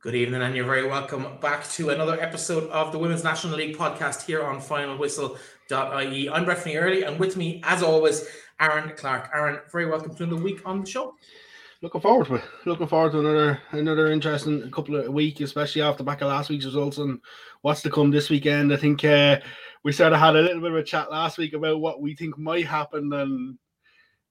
Good evening, and you're very welcome back to another episode of the Women's National League podcast here on finalwhistle.ie. I'm Bethany Early, and with me, as always, Aaron Clark. Aaron, very welcome to another week on the show. Looking forward to it. Looking forward to another another interesting couple of weeks, especially after back of last week's results and what's to come this weekend. I think uh, we sort of had a little bit of a chat last week about what we think might happen, and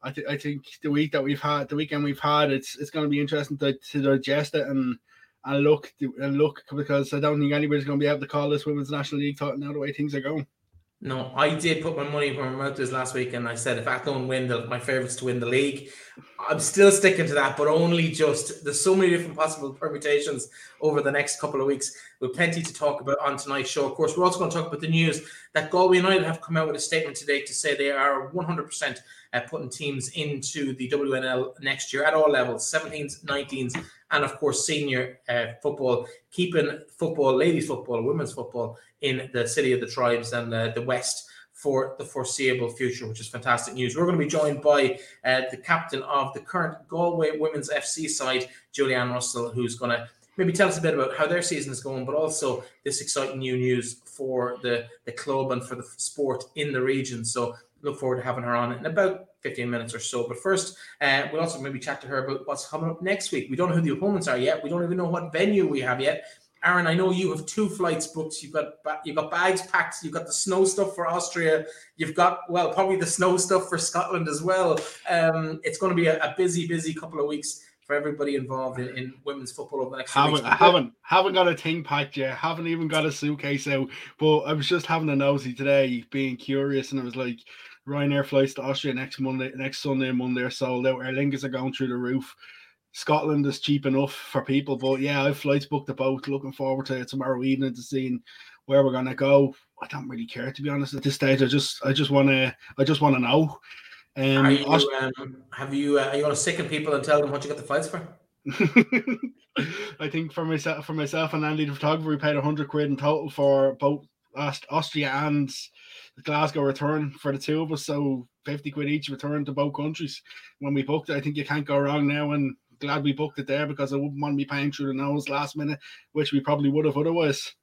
I, th- I think the week that we've had, the weekend we've had, it's it's going to be interesting to, to digest it and and look and look because I don't think anybody's going to be able to call this women's national league now the way things are going. No, I did put my money where my mouth is last week, and I said if Athlone win, my favourites to win the league. I'm still sticking to that, but only just there's so many different possible permutations over the next couple of weeks. We've plenty to talk about on tonight's show. Of course, we're also going to talk about the news that Galway United have come out with a statement today to say they are 100% uh, putting teams into the WNL next year at all levels 17s, 19s, and of course, senior uh, football, keeping football, ladies football, women's football in the city of the tribes and uh, the West for the foreseeable future, which is fantastic news. We're going to be joined by uh, the captain of the current Galway Women's FC side, Julianne Russell, who's going to maybe tell us a bit about how their season is going, but also this exciting new news for the, the club and for the sport in the region. So look forward to having her on in about 15 minutes or so. But first, uh, we'll also maybe chat to her about what's coming up next week. We don't know who the opponents are yet. We don't even know what venue we have yet. Aaron, I know you have two flights booked. You've got you've got bags packed. You've got the snow stuff for Austria. You've got well, probably the snow stuff for Scotland as well. Um, it's going to be a, a, busy, busy couple of weeks for everybody involved in, in women's football over the next. Haven't I haven't haven't got a thing packed yet. Haven't even got a suitcase out. But I was just having a nosy today, being curious, and I was like, Ryanair flights to Austria next Monday, next Sunday and Monday are sold out. Aer Lingus are going through the roof. Scotland is cheap enough for people, but yeah, I've flights booked about. Looking forward to tomorrow evening to seeing where we're gonna go. I don't really care to be honest at this stage. I just, I just want to, I just want to know. Um, you, Aust- um, have you? Uh, are you going to sicken people and tell them what you got the flights for? I think for myself, for myself and Andy the photographer, we paid hundred quid in total for both Austria and Glasgow return for the two of us. So 50 quid each return to both countries. When we booked it, I think you can't go wrong now. And glad we booked it there because I wouldn't want to be paying through the nose last minute, which we probably would have otherwise.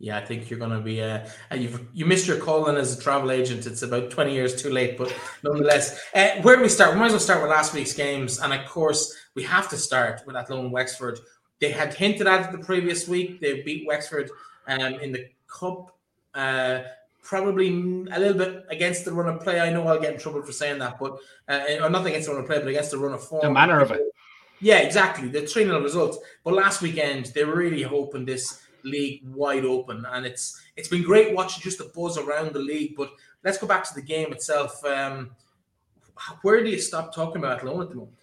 Yeah, I think you're going to be. Uh, you've you missed your calling as a travel agent. It's about twenty years too late, but nonetheless, uh, where do we start? We might as well start with last week's games, and of course, we have to start with that Athlone Wexford. They had hinted at it the previous week. They beat Wexford um, in the cup. Uh, probably a little bit against the run of play. I know I'll get in trouble for saying that, but uh, or not against the run of play, but against the run of form. The manner of it. Yeah, exactly. The 3 0 results. But last weekend, they were really hoping this league wide open. And it's it's been great watching just the buzz around the league. But let's go back to the game itself. Um, where do you stop talking about Athlone at the moment?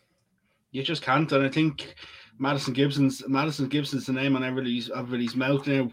You just can't. And I think Madison Gibson's Madison Gibson's the name on everybody's everybody's mouth now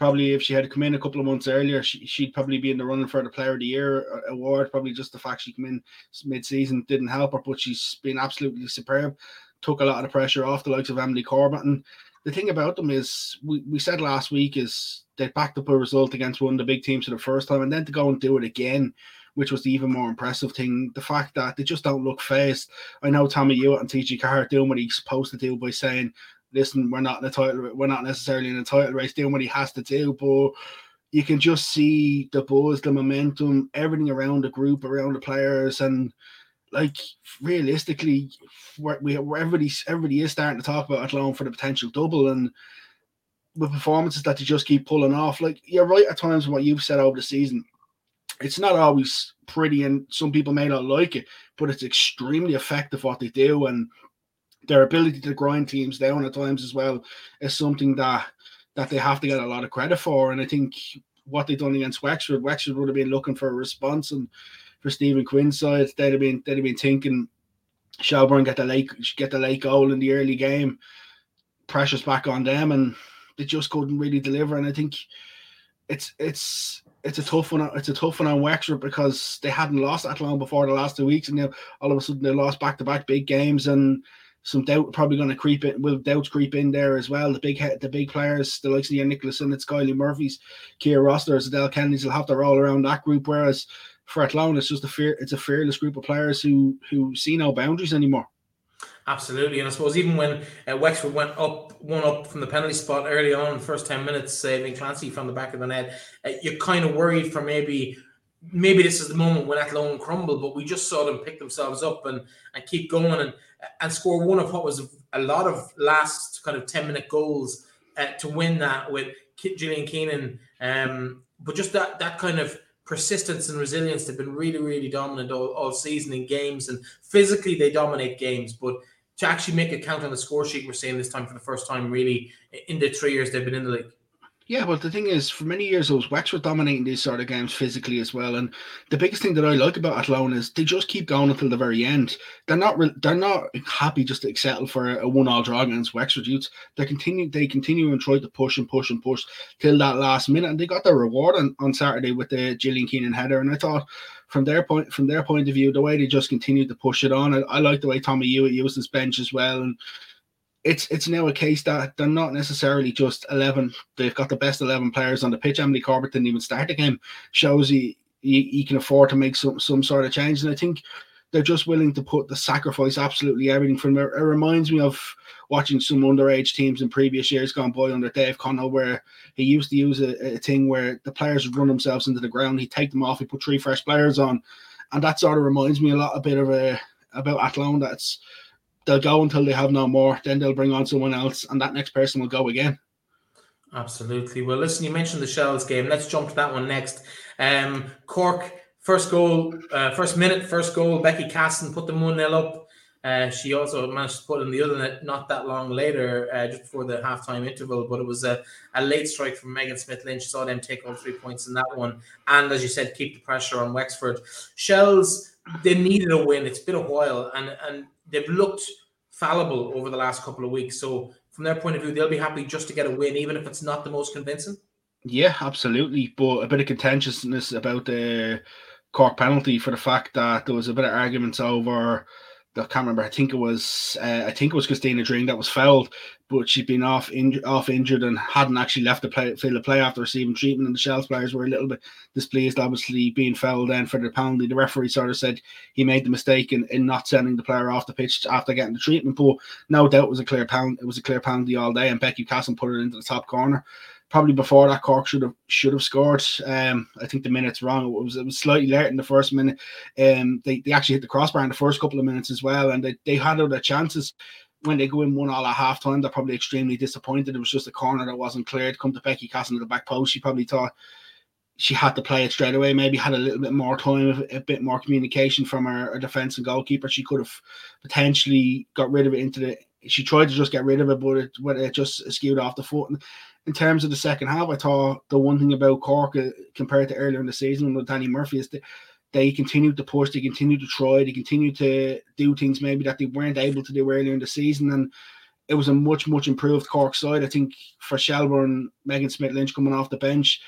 probably if she had come in a couple of months earlier, she, would probably be in the running for the Player of the Year award. Probably just the fact she came in mid-season didn't help her, but she's been absolutely superb. Took a lot of the pressure off the likes of Emily Corbett. And the thing about them is, we, we said last week is they backed up a result against one of the big teams for the first time, and then to go and do it again which was the even more impressive thing. The fact that they just don't look phased. I know Tommy Hewitt and TG Carr doing what he's supposed to do by saying listen, we're not in a title, we're not necessarily in a title race, doing what he has to do, but you can just see the buzz, the momentum, everything around the group, around the players, and like realistically, we everybody everybody is starting to talk about Athlone for the potential double, and with performances that they just keep pulling off. Like you're right at times what you've said over the season. It's not always pretty, and some people may not like it, but it's extremely effective what they do, and their ability to grind teams down at times as well is something that that they have to get a lot of credit for. And I think what they've done against Wexford, Wexford would have been looking for a response, and for Stephen Quinn's side, they'd have been they'd have been thinking Shelbourne get the late get the late goal in the early game, pressures back on them, and they just couldn't really deliver. And I think it's it's it's a tough one. It's a tough one on Wexford because they hadn't lost that long before the last two weeks, and now all of a sudden they lost back to back big games, and some doubt probably going to creep in. Will doubts creep in there as well? The big the big players, the likes of Ian Nicholson, it's Kylie Murphy's, Kia Rosslers, Edel Kennedy's will have to roll around that group. Whereas for Athlone, it's just a fear. It's a fearless group of players who who see no boundaries anymore. Absolutely, and I suppose even when uh, Wexford went up one up from the penalty spot early on, the first ten minutes, saving Clancy from the back of the net, uh, you're kind of worried for maybe maybe this is the moment when Athlone crumble, but we just saw them pick themselves up and, and keep going and and score one of what was a lot of last kind of 10 minute goals uh, to win that with Gillian Keenan. Um, but just that that kind of persistence and resilience, they've been really, really dominant all, all season in games and physically they dominate games. But to actually make a count on the score sheet, we're seeing this time for the first time really in the three years they've been in the league. Yeah, but the thing is, for many years, those Wexford dominating these sort of games physically as well. And the biggest thing that I like about Athlone is they just keep going until the very end. They're not re- they're not happy just to settle for a one-all draw against Wexford youths. They continue they continue and try to push and push and push till that last minute. And they got their reward on, on Saturday with the Gillian Keenan header. And I thought from their point from their point of view, the way they just continued to push it on. I, I like the way Tommy Hewitt used his bench as well. And it's it's now a case that they're not necessarily just eleven. They've got the best eleven players on the pitch. Emily Corbett didn't even start the game. Shows he, he he can afford to make some some sort of change. And I think they're just willing to put the sacrifice absolutely everything from it. It reminds me of watching some underage teams in previous years gone by under Dave Connell, where he used to use a, a thing where the players would run themselves into the ground. He'd take them off, he'd put three fresh players on. And that sort of reminds me a lot a bit of a about Athlone that's they'll go until they have no more. Then they'll bring on someone else, and that next person will go again. Absolutely. Well, listen, you mentioned the Shells game. Let's jump to that one next. Um, Cork, first goal, uh, first minute, first goal. Becky Casson put them 1 0 up. Uh, she also managed to put in the other net not that long later, uh, just before the halftime interval. But it was a, a late strike from Megan Smyth Lynch. Saw them take all three points in that one. And as you said, keep the pressure on Wexford. Shells, they needed a win. It's been a while. And, and they've looked fallible over the last couple of weeks. So from their point of view, they'll be happy just to get a win, even if it's not the most convincing. Yeah, absolutely. But a bit of contentiousness about the Cork penalty for the fact that there was a bit of arguments over I can't remember. I think it was uh, I think it was Christina Dring that was fouled, but she'd been off off injured and hadn't actually left the play, field of play after receiving treatment. And the Shells players were a little bit displeased, obviously being fouled then for the penalty. The referee sort of said he made the mistake in, in not sending the player off the pitch after getting the treatment. But no doubt it was a clear pound. It was a clear penalty all day, and Becky Casson put it into the top corner probably before that Cork should have should have scored. Um, I think the minute's wrong. It was it was slightly late in the first minute. Um, they, they actually hit the crossbar in the first couple of minutes as well, and they, they had other chances. When they go in one all at half time, they're probably extremely disappointed. It was just a corner that wasn't cleared. Come to Becky Casson to the back post, she probably thought she had to play it straight away. Maybe had a little bit more time, a bit more communication from her, her defense and goalkeeper. She could have potentially got rid of it into the. She tried to just get rid of it, but it, but it just skewed off the foot. And in terms of the second half, I thought the one thing about Cork uh, compared to earlier in the season with Danny Murphy is that they continued to push, they continued to try, they continued to do things maybe that they weren't able to do earlier in the season. And it was a much, much improved Cork side. I think for Shelbourne, Megan Smyth Lynch coming off the bench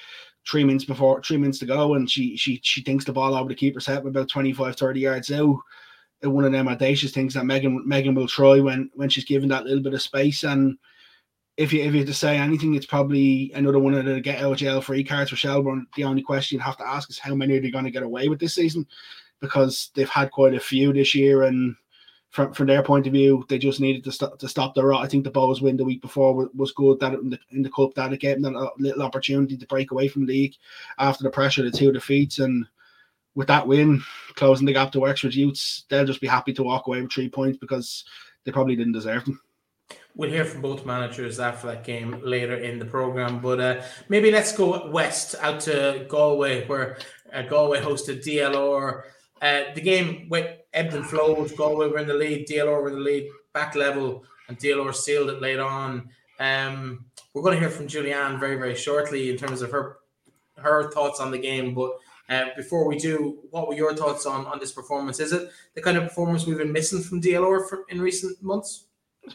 three minutes before three minutes to go, and she she she thinks the ball over the keeper's head about 25, 30 yards out. One of them audacious things that Megan Megan will try when when she's given that little bit of space and if you if you to say anything, it's probably another one of the get out jail free cards for Shelbourne. The only question you have to ask is how many are they going to get away with this season, because they've had quite a few this year, and from from their point of view, they just needed to stop to stop the rot. I think the Bohs win the week before was good. That in the in the cup that it gave them a little opportunity to break away from the league after the pressure of the two defeats and. With that win, closing the gap to Wexford Youths, they'll just be happy to walk away with three points because they probably didn't deserve them. We'll hear from both managers after that game later in the program. But uh, maybe let's go west out to Galway, where uh, Galway hosted DLR. Uh, the game went ebbed and flowed. Galway were in the lead, DLR were in the lead, back level, and DLR sealed it late on. Um, we're going to hear from Julianne very, very shortly in terms of her her thoughts on the game. But uh, before we do, what were your thoughts on on this performance? Is it the kind of performance we've been missing from DLR for, in recent months?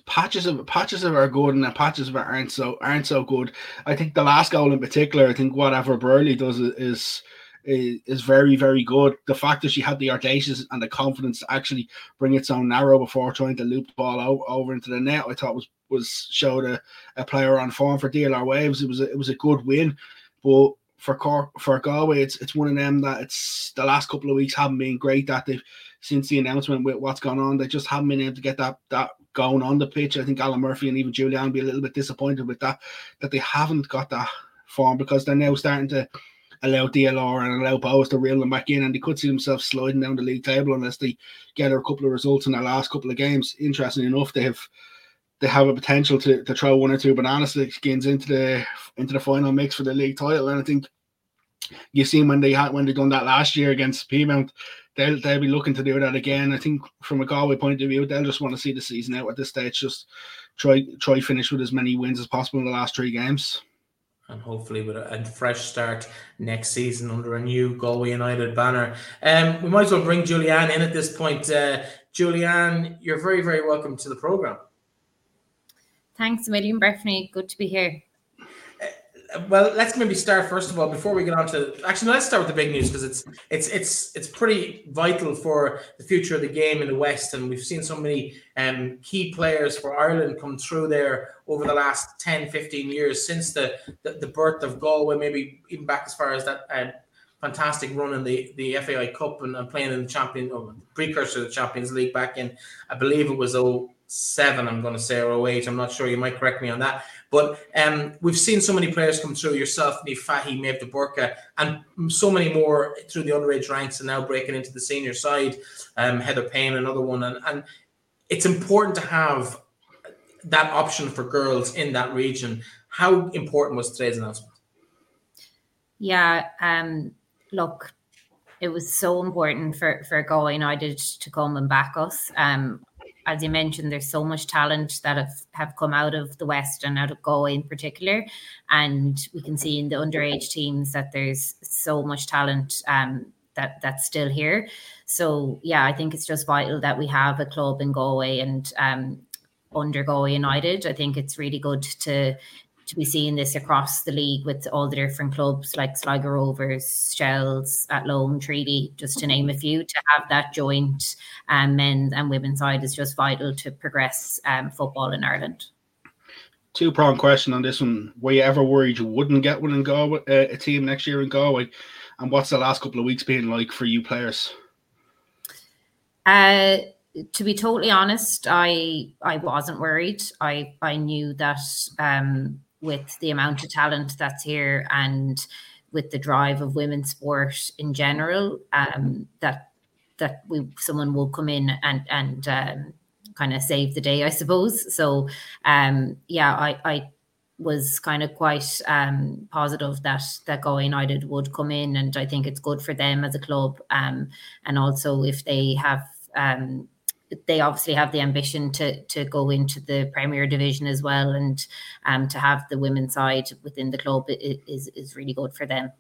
Patches of patches of are good and patches of it aren't so aren't so good. I think the last goal in particular, I think whatever Burley does is is, is very very good. The fact that she had the audacious and the confidence to actually bring it so narrow before trying to loop the ball out, over into the net, I thought was was showed a, a player on form for DLR Waves. It was a, it was a good win, but for Cork, for Galway, it's it's one of them that it's the last couple of weeks haven't been great. That they've since the announcement with what's gone on, they just haven't been able to get that that going on the pitch. I think Alan Murphy and even Julianne will be a little bit disappointed with that that they haven't got that form because they're now starting to allow DLR and allow Bohs to reel them back in, and they could see themselves sliding down the league table unless they get a couple of results in their last couple of games. Interesting enough, they have they have a potential to, to throw one or two banana skins into the into the final mix for the league title. And I think you've seen when they had when they done that last year against Peamount, they'll they'll be looking to do that again. I think from a Galway point of view, they'll just want to see the season out at this stage. Just try try finish with as many wins as possible in the last three games. And hopefully with a, a fresh start next season under a new Galway United banner. Um, we might as well bring Julianne in at this point. Uh, Julianne, you're very, very welcome to the program. Thanks a million, Bethany. Good to be here. Well, let's maybe start first of all before we get on to actually let's start with the big news because it's it's it's it's pretty vital for the future of the game in the West, and we've seen so many um, key players for Ireland come through there over the last 10, 15 years since the the, the birth of Galway, maybe even back as far as that. Uh, fantastic run in the, the FAI Cup and, and playing in the champion or precursor to the Champions League back in I believe it was oh seven, I'm going to say, or 08. I'm not sure. You might correct me on that. But um, we've seen so many players come through yourself, Niamh Fahey, Maeve de Burca, and so many more through the underage ranks and now breaking into the senior side. Um, Heather Payne, another one. And, and it's important to have that option for girls in that region. How important was today's announcement? Yeah, um, look, it was so important for for Galway United to come and back us. Um, as you mentioned, there's so much talent that have, have come out of the West and out of Galway in particular. And we can see in the underage teams that there's so much talent um, that that's still here. So yeah, I think it's just vital that we have a club in Galway and um, under Galway United. I think it's really good to to be seeing this across the league with all the different clubs like Sligo Rovers, Shells, Athlone, Treaty, just to name a few. To have that joint um, men's and women's side is just vital to progress um, football in Ireland. Two prong question on this one: Were you ever worried you wouldn't get one in Galway, uh, a team next year in Galway? And what's the last couple of weeks been like for you players? Uh, to be totally honest, I I wasn't worried. I I knew that um, with the amount of talent that's here and with the drive of women's sport in general, um, that that we someone will come in and and um, kind of save the day, I suppose. So um, yeah, I, I was kind of quite um, positive that that Galway United would come in, and I think it's good for them as a club. Um, and also if they have um, they obviously have the ambition to to go into the Premier Division as well, and um, to have the women's side within the club is is really good for them.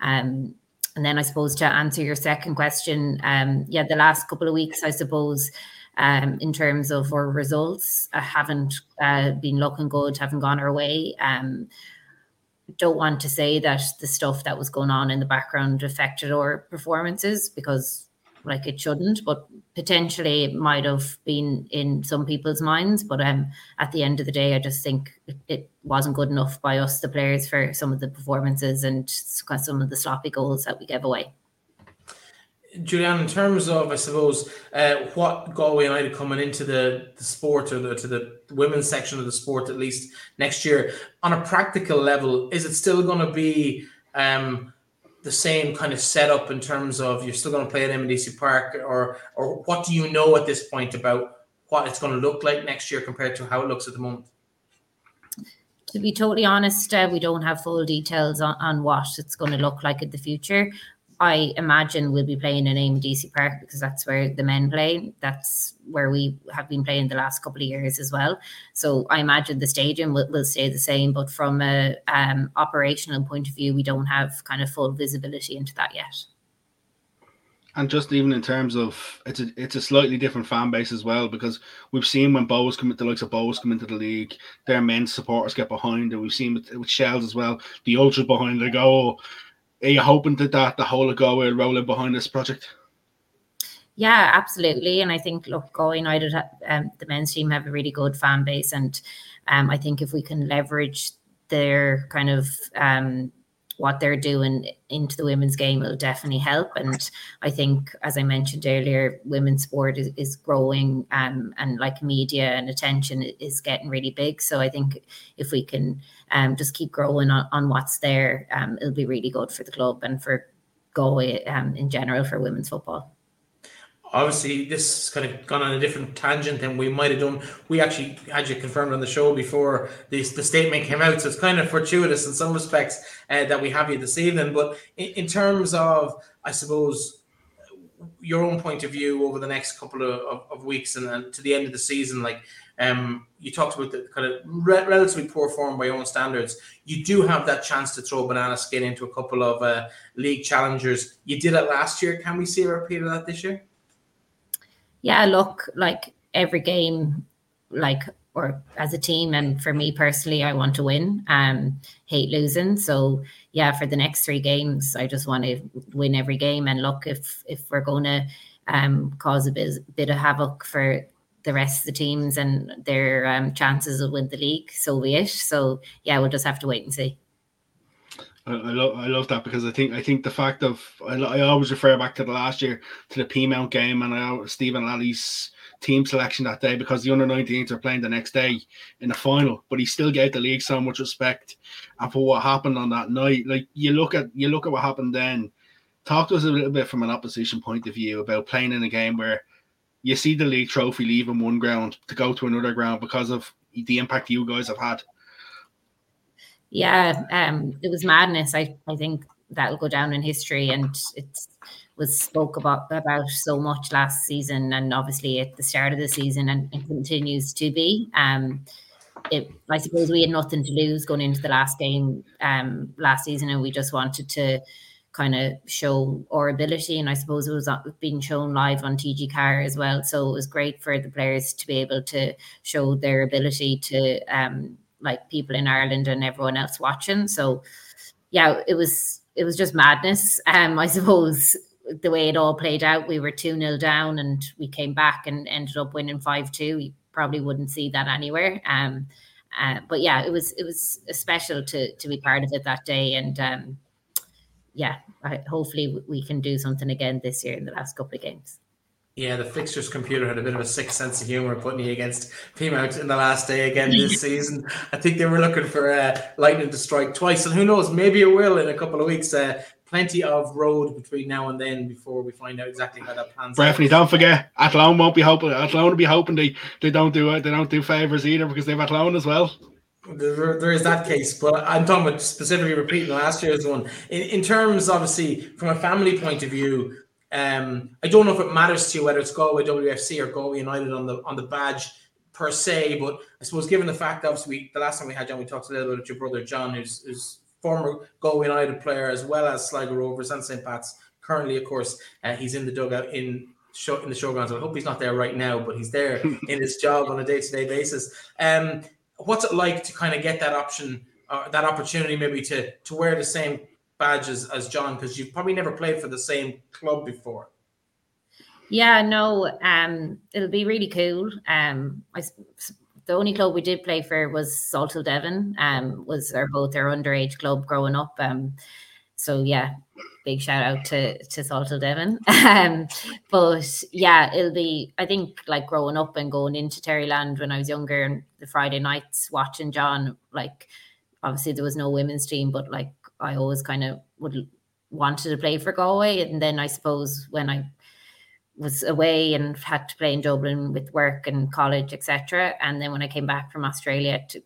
Um, and then I suppose to answer your second question, um, yeah, the last couple of weeks, I suppose, um, in terms of our results, uh, haven't uh, been looking good, haven't gone our way. Um, don't want to say that the stuff that was going on in the background affected our performances because like it shouldn't, but potentially it might have been in some people's minds. But um, at the end of the day, I just think it, it wasn't good enough by us, the players, for some of the performances and some of the sloppy goals that we gave away. Julianne, in terms of, I suppose, uh, what Galway United coming into the, the sport or the, to the women's section of the sport at least next year, on a practical level, is it still going to be um, the same kind of setup in terms of you're still going to play at Eamonn Deacy Park, or or what do you know at this point about what it's going to look like next year compared to how it looks at the moment? To be totally honest, uh, we don't have full details on, on what it's going to look like in the future. I imagine we'll be playing in Deacy Park because that's where the men play. That's where we have been playing the last couple of years as well. So I imagine the stadium will, will stay the same, but from a um, operational point of view, we don't have kind of full visibility into that yet. And just even in terms of it's a it's a slightly different fan base as well because we've seen when Bohs come the likes of Bohs come into the league, their men's supporters get behind, and we've seen with, with Shells as well, the ultras behind. They go, are you hoping that, that the whole of Galway will roll in behind this project? Yeah, absolutely. And I think, look, Galway United, um, the men's team have a really good fan base. And um, I think if we can leverage their kind of um, what they're doing into the women's game will definitely help. And I think, as I mentioned earlier, women's sport is, is growing um, and like media and attention is getting really big. So I think if we can um, just keep growing on, on what's there, um, it'll be really good for the club and for Galway um, in general for women's football obviously this kind of gone on a different tangent than we might have done. We actually had you confirmed on the show before this the statement came out, so it's kind of fortuitous in some respects uh, that we have you this evening. But in, in, terms of, I suppose, your own point of view over the next couple of, of, of weeks and, and, to the end of the season, like um, you talked about the kind of re- relatively poor form by your own standards. You do have that chance to throw banana skin into a couple of uh, league challengers. You did it last year. Can we see a repeat of that this year? yeah, look, like every game, like or as a team, and for me personally, I want to win. Um, hate losing. So yeah, for the next three games, I just want to win every game. And look, if if we're to um, cause a bit, bit of havoc for the rest of the teams and their um, chances of win the league, so be it. So yeah, we'll just have to wait and see. I, love I love that because I think I think the fact of I, I always refer back to the last year to the Peamount game and I, Stephen Lally's team selection that day because the under 19s are playing the next day in the final, but he still gave the league so much respect and for what happened on that night. Like you look at you look at what happened then. Talk to us a little bit from an opposition point of view about playing in a game where you see the league trophy leaving one ground to go to another ground because of the impact you guys have had yeah, um, it was madness. I, I think that'll go down in history, and it was spoke about about so much last season, and obviously at the start of the season, and, continues to be. Um, it, I suppose we had nothing to lose going into the last game um, last season, and we just wanted to kind of show our ability. And I suppose it was uh, being shown live on TG Car as well, so it was great for the players to be able to show their ability to um, like people in Ireland and everyone else watching. So yeah, it was it was just madness. Um, I suppose the way it all played out, we were 2 0 down and we came back and ended up winning 5 2. We probably wouldn't see that anywhere. Um, uh, but yeah, it was it was special to to be part of it that day, and um, yeah, I, hopefully we can do something again this year in the last couple of games. Yeah, the fixtures computer had a bit of a sick sense of humor putting you against Peamount in the last day again this season. I think they were looking for uh, Lightning to strike twice, and who knows, maybe it will in a couple of weeks. Uh, plenty of road between now and then before we find out exactly how that plans. Definitely, don't forget, Athlone won't be hoping. Athlone will be hoping they, they don't do it. They don't do favors either because they've Athlone as well. There, there is that case, but I'm talking about specifically repeating last year's one. In, in terms, obviously, from a family point of view, um, I don't know if it matters to you whether it's Galway WFC or Galway United on the on the badge per se, but I suppose given the fact, obviously, we, the last time we had John, we talked a little bit about your brother John, who's, who's former Galway United player as well as Sligo Rovers and St. Pat's. Currently, of course, uh, he's in the dugout in show in the showgrounds. I hope he's not there right now, but he's there in his job on a day to day basis. Um, what's it like to kind of get that option, uh, that opportunity, maybe to to wear the same badge as, as John because you've probably never played for the same club before. Yeah, no, um, it'll be really cool. Um, I, the only club we did play for was Salthill Devon. Um, was our both our underage club growing up. Um, so yeah, big shout out to to Salthill Devon. um, but yeah, it'll be. I think like growing up and going into Terryland when I was younger and the Friday nights watching John. Like, obviously there was no women's team, but like I always kind of would wanted to play for Galway, and then I suppose when I was away and had to play in Dublin with work and college, etc. And then when I came back from Australia to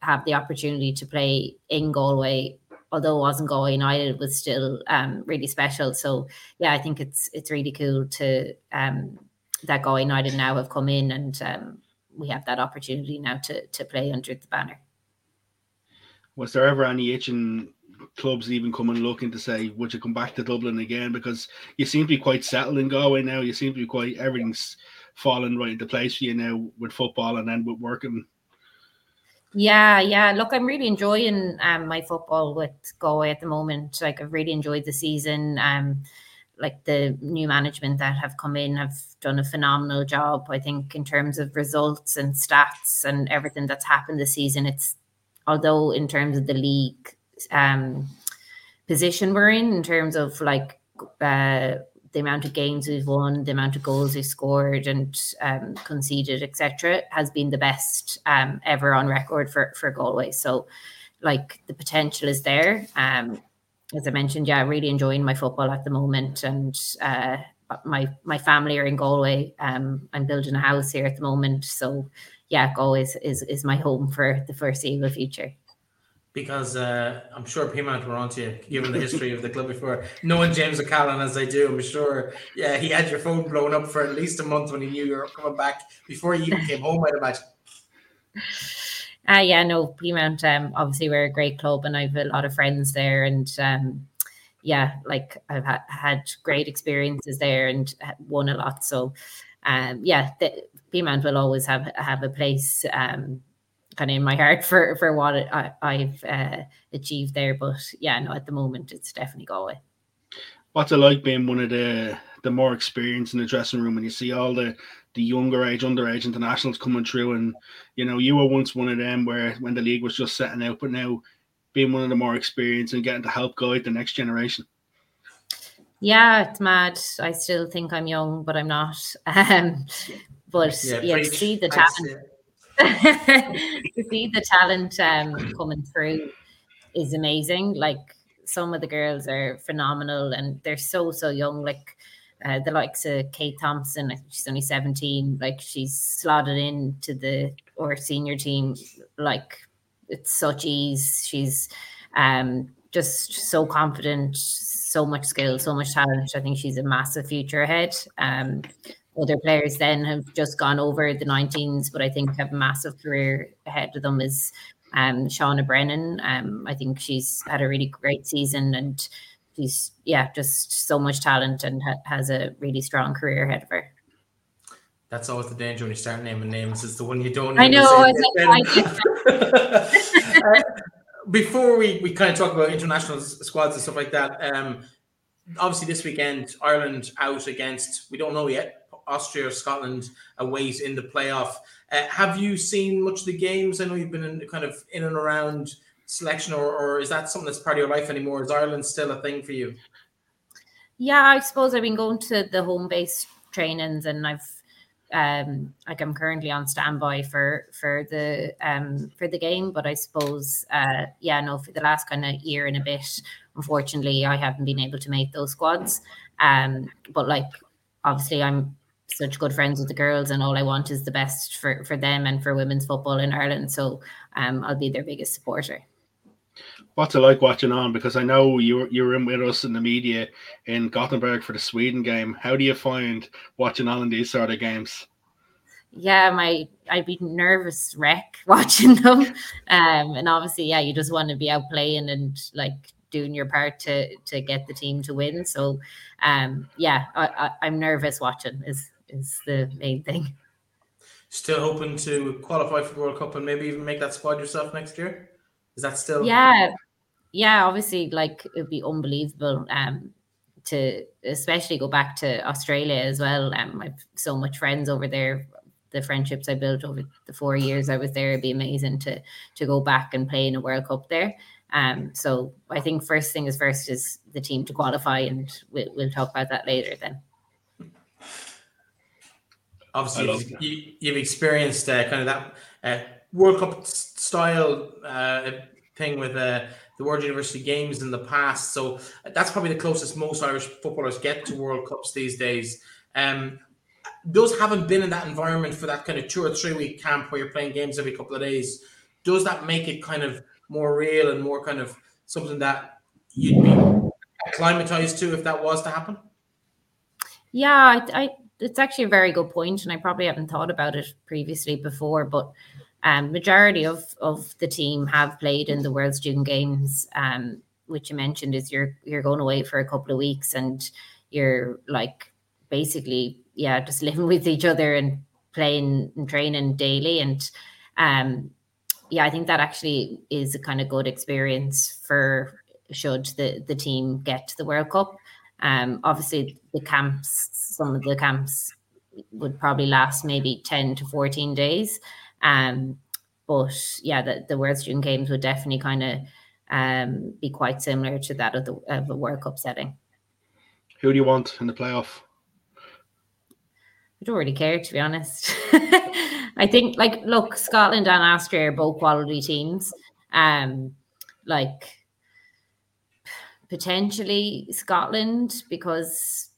have the opportunity to play in Galway, although it wasn't Galway United, it was still um, really special. So yeah, I think it's it's really cool to um, that Galway United now have come in and um, we have that opportunity now to to play under the banner. Was there ever any itching clubs even coming looking to say, would you come back to Dublin again? Because you seem to be quite settled in Galway now. You seem to be quite everything's falling right into place for you now with football and then with working. Yeah, yeah. Look, I'm really enjoying um, my football with Galway at the moment. Like I've really enjoyed the season. Um, like the new management that have come in have done a phenomenal job. I think in terms of results and stats and everything that's happened this season, it's although in terms of the league um, position we're in in terms of like uh, the amount of games we've won, the amount of goals we've scored and um, conceded, etc., has been the best um, ever on record for for Galway. So, like the potential is there. Um, as I mentioned, yeah, really enjoying my football at the moment, and uh, my my family are in Galway. Um, I'm building a house here at the moment, so yeah, Galway is, is, is my home for the foreseeable future because uh, I'm sure Peamount were onto you, given the history of the club before. Knowing James O'Callaghan as I do, I'm sure, yeah, he had your phone blown up for at least a month when he knew you were coming back before you even came home, I'd imagine. Uh, yeah, no, Peamount, um, obviously, we're a great club and I have a lot of friends there. And um, yeah, like I've ha- had great experiences there and won a lot. So, um, yeah, the, Peamount will always have have a place. Um, kind of in my heart for for what I, I've uh, achieved there. But yeah, no, at the moment it's definitely Galway. What's it like being one of the the more experienced in the dressing room when you see all the the younger age, underage internationals coming through, and you know you were once one of them where when the league was just setting out, but now being one of the more experienced and getting to help guide the next generation. Yeah, it's mad. I still think I'm young, but I'm not. Um, but yeah, yeah to see the talent. To see the talent um, coming through is amazing. Like some of the girls are phenomenal and they're so so young. Like uh, the likes of Kate Thompson, she's only seventeen. Like she's slotted into the or senior team. Like it's such ease. She's um, just so confident, so much skill, so much talent. I think she's a massive future ahead. Um, other players then have just gone over the 19s, but I think have a massive career ahead of them is um, Shauna Brennan. Um, I think she's had a really great season and she's, yeah, just so much talent and ha- has a really strong career ahead of her. That's always the danger when you start naming names. It's the one you don't. Know. I know. uh, before we, we kind of talk about international squads and stuff like that, um, obviously this weekend Ireland out against we don't know yet Austria or Scotland await in the playoff. Uh, have you seen much of the games? I know you've been in kind of in and around selection, or, or is that something that's part of your life anymore? Is Ireland still a thing for you? Yeah, I suppose I've been going to the home base trainings, and I've um like I'm currently on standby for for the um for the game, but I suppose uh yeah, no, for the last kind of year and a bit, unfortunately, I haven't been able to make those squads. Um, but like obviously, I'm such good friends with the girls, and all I want is the best for for them and for women's football in Ireland. So um, I'll be their biggest supporter. What's it like watching on? Because I know you were, you were in with us in the media in Gothenburg for the Sweden game. How do you find watching on in these sort of games? Yeah, my I'd be nervous wreck watching them, um, and obviously, yeah, you just want to be out playing and like doing your part to to get the team to win. So, um, yeah, I, I, am nervous watching. Is is the main thing. Still hoping to qualify for the World Cup and maybe even make that squad yourself next year. Is that still? Yeah, yeah. Obviously, like it'd be unbelievable. Um, to especially go back to Australia as well. Um, I've so much friends over there. The friendships I built over the four years I was there, it'd be amazing to to go back and play in a World Cup there. Um, so I think first thing is first is the team to qualify, and we'll, we'll talk about that later then obviously you've, you, have experienced uh, kind of that uh, World Cup style uh, thing with uh, the World University Games in the past. So that's probably the closest most Irish footballers get to World Cups these days. Um, those haven't been in that environment for that kind of two or three week camp where you're playing games every couple of days. Does that make it kind of more real and more kind of something that you'd be acclimatized to if that was to happen? Yeah, I, I it's actually a very good point, and I probably haven't thought about it previously before, but um, majority of of the team have played in the World Student Games, um, which you mentioned is you're you're going away for a couple of weeks and you're like basically yeah just living with each other and playing and training daily and um yeah I think that actually is a kind of good experience for should the the team get to the World Cup. Um, obviously the camps some of the camps would probably last maybe 10 to 14 days. Um, but yeah, the, the World Student Games would definitely kind of um, be quite similar to that of the of a World Cup setting. Who do you want in the playoff? I don't really care to be honest. I think like look, Scotland and Austria are both quality teams. Um, like potentially Scotland because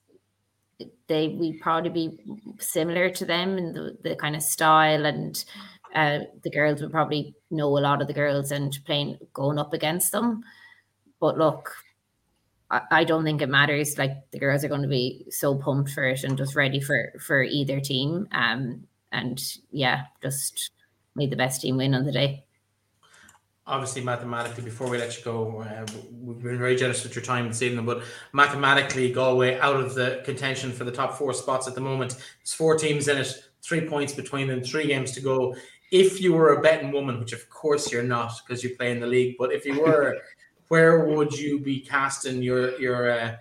they we probably be similar to them in the, the kind of style and uh, the girls would probably know a lot of the girls and playing going up against them. But look, I, I don't think it matters. Like the girls are going to be so pumped for it and just ready for for either team. Um, and yeah, just made the best team win on the day obviously mathematically before we let you go uh, we've been very generous with your time this evening but mathematically galway out of the contention for the top four spots at the moment there's four teams in it three points between them three games to go. If you were a betting woman which of course you're not because you play in the league but if you were where would you be casting your your uh,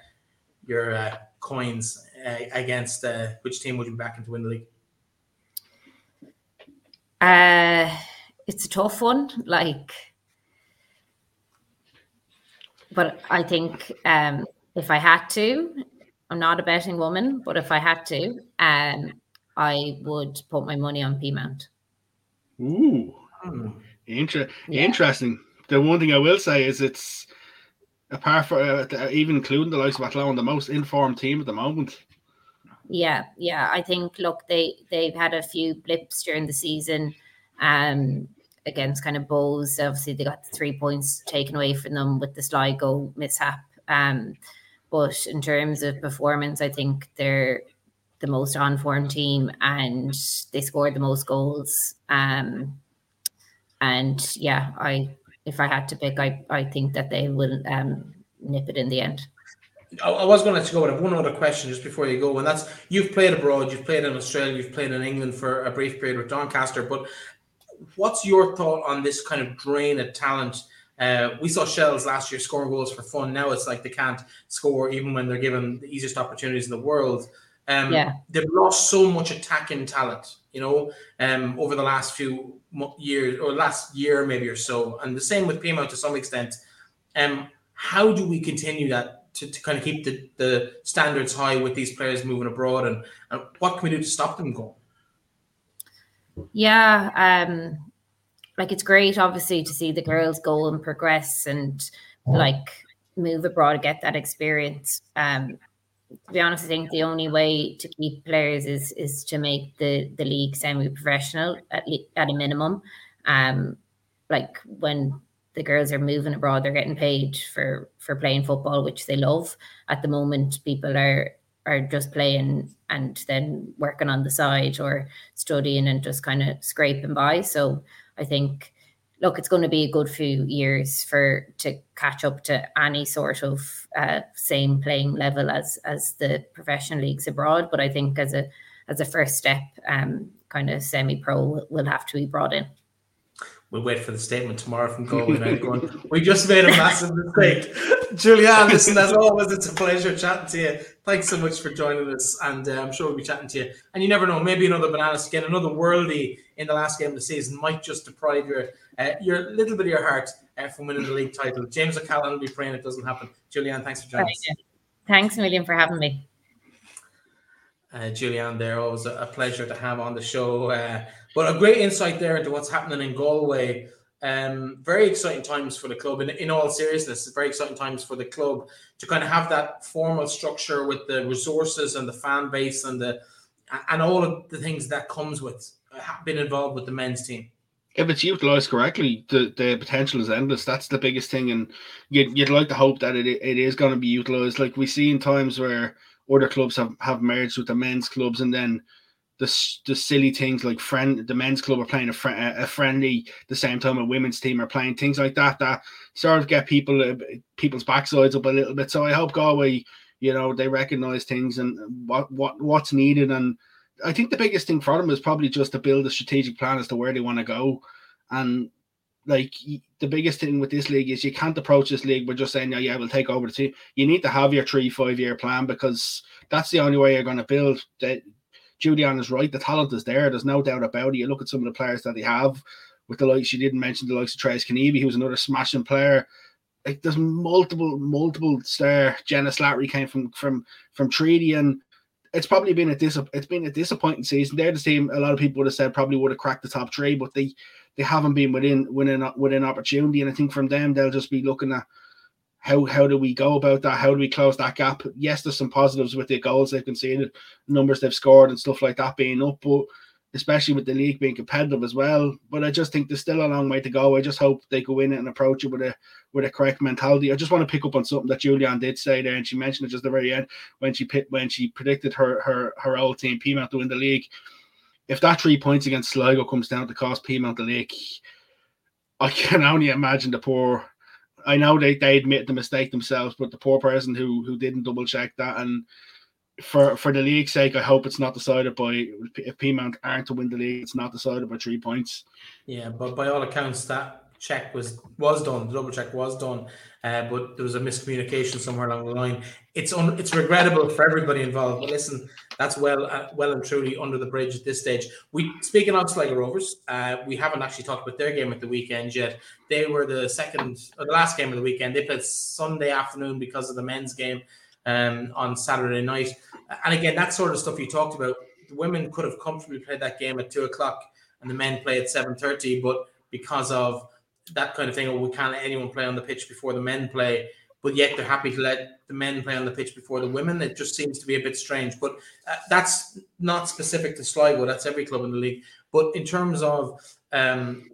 your uh, coins uh, against uh, which team would you be backing to win the league? Uh it's a tough one like but I think um, if I had to, I'm not a betting woman, but if I had to, um, I would put my money on Peamount. Ooh, hmm. Inter- yeah. interesting. The one thing I will say is it's apart from uh, even including the likes of Athlone, the most informed team at the moment. Yeah, yeah. I think look, they they've had a few blips during the season. Um, against kind of Bohs. Obviously, they got the three points taken away from them with the Sligo mishap. Um, but in terms of performance, I think they're the most on form team and they scored the most goals. Um, and yeah, I if I had to pick, I, I think that they will um, nip it in the end. I was going to go, but one other question just before you go, and that's you've played abroad, you've played in Australia, you've played in England for a brief period with Doncaster, but what's your thought on this kind of drain of talent? Uh, we saw Shells last year scoring goals for fun. Now it's like they can't score even when they're given the easiest opportunities in the world. Um, yeah. They've lost so much attacking talent, you know, um, over the last few years or last year maybe or so. And the same with Peamount to some extent. Um, how do we continue that to, to kind of keep the, the standards high with these players moving abroad? And, and what can we do to stop them going? Yeah, um, like it's great, obviously, to see the girls go and progress and like move abroad, get that experience. Um, to be honest, I think the only way to keep players is is to make the the league semi-professional at le- at a minimum. Um, like when the girls are moving abroad, they're getting paid for for playing football, which they love. At the moment, people are are just playing and then working on the side or studying and just kind of scraping by. So I think look, it's going to be a good few years for to catch up to any sort of uh, same playing level as as the professional leagues abroad. But I think as a as a first step, um, kind of semi pro will have to be brought in we'll wait for the statement tomorrow from Galway going, we just made a massive mistake. Julianne, listen, as always, it's a pleasure chatting to you. Thanks so much for joining us. And uh, I'm sure we'll be chatting to you. And you never know, maybe another banana skin, another worldie in the last game of the season might just deprive your uh, your little bit of your heart uh, from winning the league title. James O'Callaghan will be praying it doesn't happen. Julianne, thanks for joining us. Thanks a million for having me. Uh, Julianne, there always a, a, pleasure to have on the show. Uh, but a great insight there into what's happening in Galway. Um, very exciting times for the club. In, in all seriousness, very exciting times for the club to kind of have that formal structure with the resources and the fan base and the and all of the things that comes with uh, being involved with the men's team. If it's utilized correctly, the, the potential is endless. That's the biggest thing, and you'd, you'd like to hope that it, it is going to be utilized. Like we see in times where other clubs have, have merged with the men's clubs, and then the, the silly things like friend the men's club are playing a, fr- a friendly the same time a women's team are playing things like that that sort of get people uh, people's backsides up a little bit so i hope galway you know they recognize things and what what what's needed and i think the biggest thing for them is probably just to build a strategic plan as to where they want to go and like the biggest thing with this league is you can't approach this league with just saying, yeah, yeah, we'll take over the team. You need to have your three, five year plan because that's the only way you're going to build. That Julianne is right. The talent is there. There's no doubt about it. You look at some of the players that they have with the likes, you didn't mention the likes of Trace Kenevi, was another smashing player. like there's multiple, multiple star. Jenna Slattery came from from from Treaty, and it's probably been a dis- it's been a disappointing season. They're the team a lot of people would have said probably would have cracked the top three, but they they haven't been within within within opportunity. And I think from them they'll just be looking at how how do we go about that? How do we close that gap? Yes, there's some positives with the goals they've conceded, numbers they've scored, and stuff like that being up, but especially with the league being competitive as well. But I just think there's still a long way to go. I just hope they go in and approach it with a with a correct mentality. I just want to pick up on something that Julianne did say there, and she mentioned it just at the very end when she when she predicted her her her old team Peamount to win the league. If that three points against Sligo comes down to cost Peamount the league, I can only imagine the poor. I know they, they admit the mistake themselves, but the poor person who who didn't double check that and for for the league's sake, I hope it's not decided by if Peamount aren't to win the league, it's not decided by three points. Yeah, but by all accounts, that check was was done. The double check was done, uh, but there was a miscommunication somewhere along the line. It's un, it's regrettable for everybody involved. But listen, that's well uh, well and truly under the bridge at this stage. We speaking of Sligo Rovers, uh, we haven't actually talked about their game at the weekend yet. They were the second or the last game of the weekend. They played Sunday afternoon because of the men's game um, on Saturday night. And again, that sort of stuff you talked about, the women could have comfortably played that game at two o'clock and the men play at 7.30, but because of that kind of thing, oh, we can't let anyone play on the pitch before the men play, but yet they're happy to let the men play on the pitch before the women. It just seems to be a bit strange, but uh, that's not specific to Sligo. That's every club in the league. But in terms of um,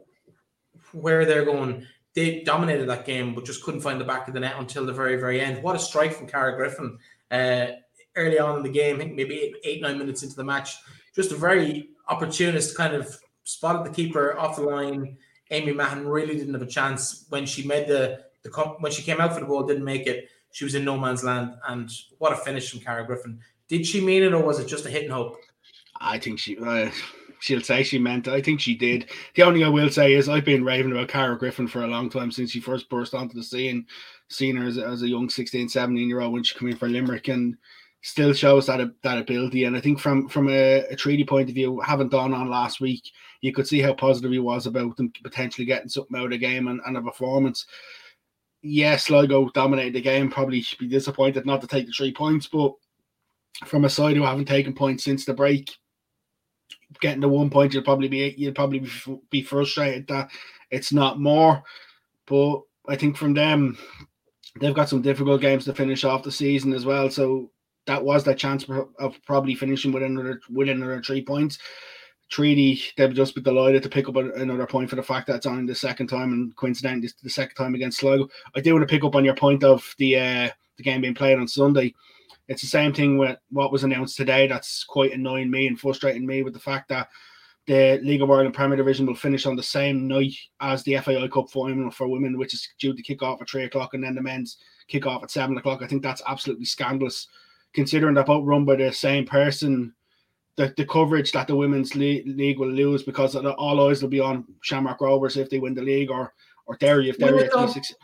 where they're going, they dominated that game, but just couldn't find the back of the net until the very, very end. What a strike from Cara Griffin uh, early on in the game, I think maybe eight, nine minutes into the match. Just a very opportunist kind of spotted the keeper off the line. Amy Mahon really didn't have a chance when she made the, the when she came out for the ball, didn't make it. She was in no man's land, and what a finish from Cara Griffin. Did she mean it, or was it just a hit and hope? I think she. Uh, she'll say she meant it. I think she did. The only thing I will say is I've been raving about Cara Griffin for a long time since she first burst onto the scene. Seen her as, as a young 16, 17 year old when she came in for Limerick and still shows that that ability. And I think from from a, a treaty point of view, having done on last week, you could see how positive he was about them potentially getting something out of the game and, and a performance. Yes, Sligo dominated the game. Probably should be disappointed not to take the three points, but from a side who haven't taken points since the break, getting the one point, you'll probably be you'll probably be frustrated that it's not more. But I think from them, they've got some difficult games to finish off the season as well. So that was their chance of probably finishing with another with another three points. Treaty, they've just be delighted to pick up another point for the fact that it's only the second time and coincidentally the second time against Sligo. I do want to pick up on your point of the uh, the game being played on Sunday. It's the same thing with what was announced today. That's quite annoying me and frustrating me with the fact that the League of Ireland Premier Division will finish on the same night as the FAI Cup final for women, which is due to kick off at three o'clock, and then the men's kick off at seven o'clock. I think that's absolutely scandalous, considering they're both run by the same person. The, the coverage that the women's league will lose because all eyes will be on Shamrock Rovers if they win the league or or Derry if Derry actually succeed.